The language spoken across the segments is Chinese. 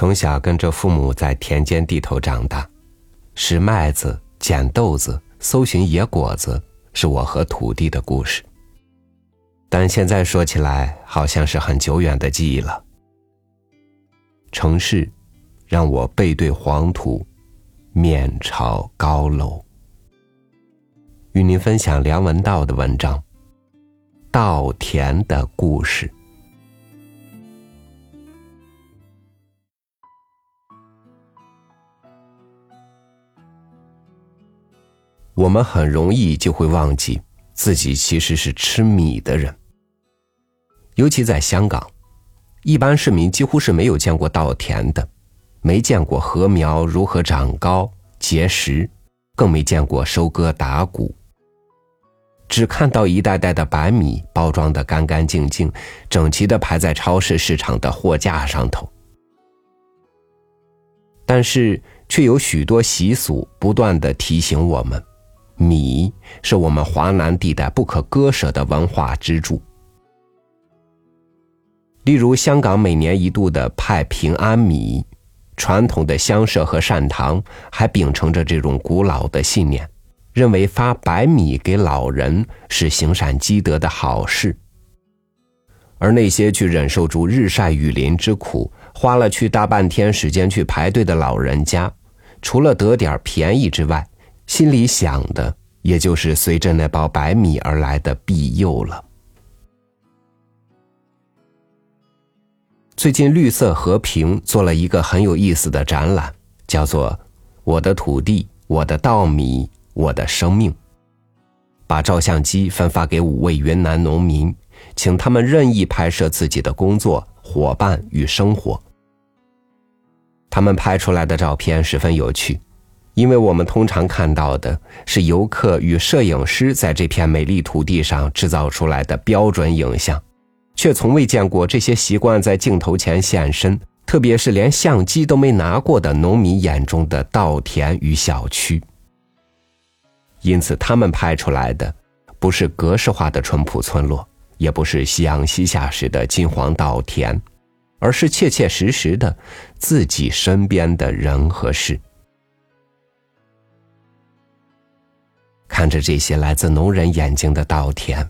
从小跟着父母在田间地头长大，拾麦子、捡豆子、搜寻野果子，是我和土地的故事。但现在说起来，好像是很久远的记忆了。城市，让我背对黄土，面朝高楼。与您分享梁文道的文章《稻田的故事》。我们很容易就会忘记自己其实是吃米的人，尤其在香港，一般市民几乎是没有见过稻田的，没见过禾苗如何长高结实，更没见过收割打谷，只看到一袋袋的白米包装的干干净净，整齐的排在超市市场的货架上头，但是却有许多习俗不断的提醒我们。米是我们华南地带不可割舍的文化支柱。例如，香港每年一度的派平安米，传统的乡社和善堂还秉承着这种古老的信念，认为发白米给老人是行善积德的好事。而那些去忍受住日晒雨淋之苦，花了去大半天时间去排队的老人家，除了得点便宜之外，心里想的，也就是随着那包白米而来的庇佑了。最近绿色和平做了一个很有意思的展览，叫做“我的土地，我的稻米，我的生命”，把照相机分发给五位云南农民，请他们任意拍摄自己的工作、伙伴与生活。他们拍出来的照片十分有趣。因为我们通常看到的是游客与摄影师在这片美丽土地上制造出来的标准影像，却从未见过这些习惯在镜头前现身，特别是连相机都没拿过的农民眼中的稻田与小区。因此，他们拍出来的不是格式化的淳朴村落，也不是夕阳西下时的金黄稻田，而是切切实实的自己身边的人和事。看着这些来自农人眼睛的稻田，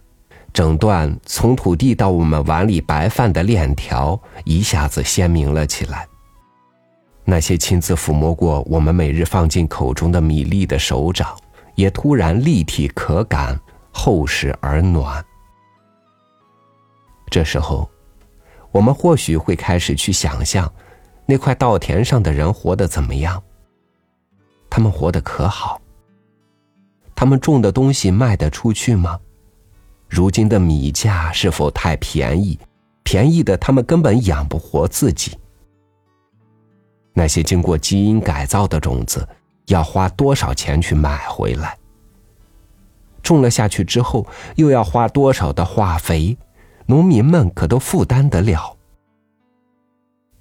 整段从土地到我们碗里白饭的链条一下子鲜明了起来。那些亲自抚摸过我们每日放进口中的米粒的手掌，也突然立体可感、厚实而暖。这时候，我们或许会开始去想象，那块稻田上的人活得怎么样？他们活得可好？他们种的东西卖得出去吗？如今的米价是否太便宜？便宜的他们根本养不活自己。那些经过基因改造的种子，要花多少钱去买回来？种了下去之后，又要花多少的化肥？农民们可都负担得了？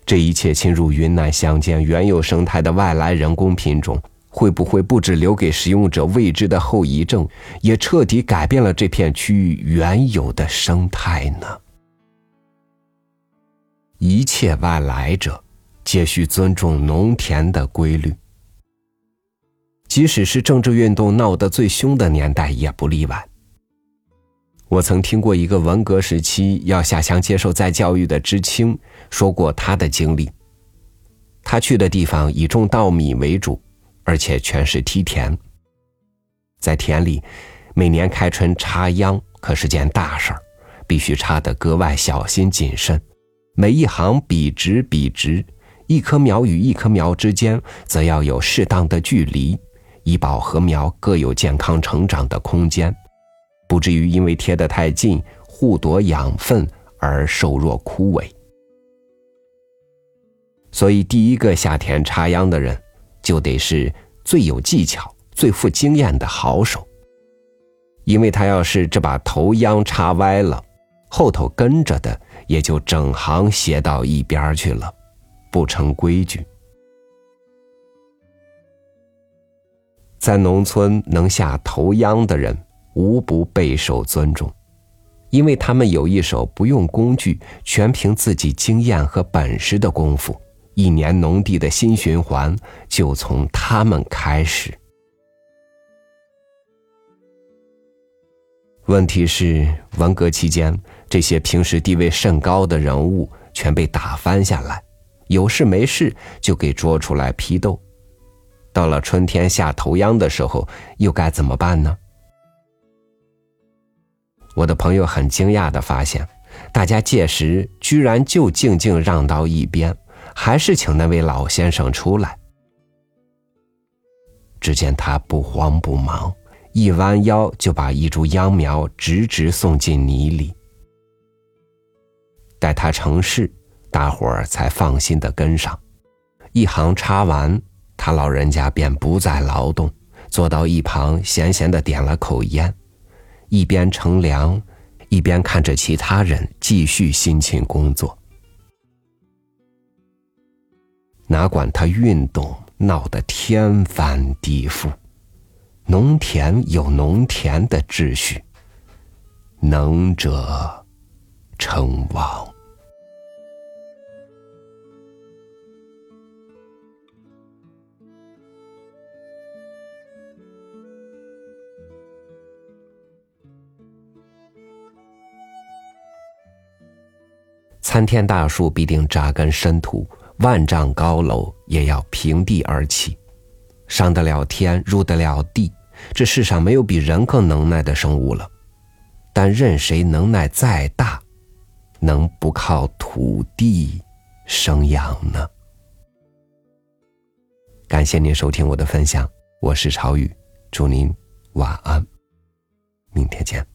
这一切侵入云南乡间原有生态的外来人工品种。会不会不止留给使用者未知的后遗症，也彻底改变了这片区域原有的生态呢？一切外来者，皆需尊重农田的规律。即使是政治运动闹得最凶的年代，也不例外。我曾听过一个文革时期要下乡接受再教育的知青说过他的经历。他去的地方以种稻米为主。而且全是梯田，在田里，每年开春插秧可是件大事儿，必须插得格外小心谨慎，每一行笔直笔直，一棵苗与一棵苗之间则要有适当的距离，以保禾苗各有健康成长的空间，不至于因为贴得太近，互夺养分而瘦弱枯萎。所以，第一个下田插秧的人。就得是最有技巧、最富经验的好手，因为他要是这把头秧插歪了，后头跟着的也就整行斜到一边去了，不成规矩。在农村能下头秧的人，无不备受尊重，因为他们有一手不用工具、全凭自己经验和本事的功夫。一年农地的新循环就从他们开始。问题是，文革期间，这些平时地位甚高的人物全被打翻下来，有事没事就给捉出来批斗。到了春天下头秧的时候，又该怎么办呢？我的朋友很惊讶的发现，大家届时居然就静静让到一边，还是请那位老先生出来。只见他不慌不忙。一弯腰就把一株秧苗直直送进泥里，待他成事，大伙儿才放心的跟上。一行插完，他老人家便不再劳动，坐到一旁闲闲的点了口烟，一边乘凉，一边看着其他人继续辛勤工作。哪管他运动闹得天翻地覆。农田有农田的秩序，能者称王。参天大树必定扎根深土，万丈高楼也要平地而起，上得了天，入得了地。这世上没有比人更能耐的生物了，但任谁能耐再大，能不靠土地生养呢？感谢您收听我的分享，我是朝雨，祝您晚安，明天见。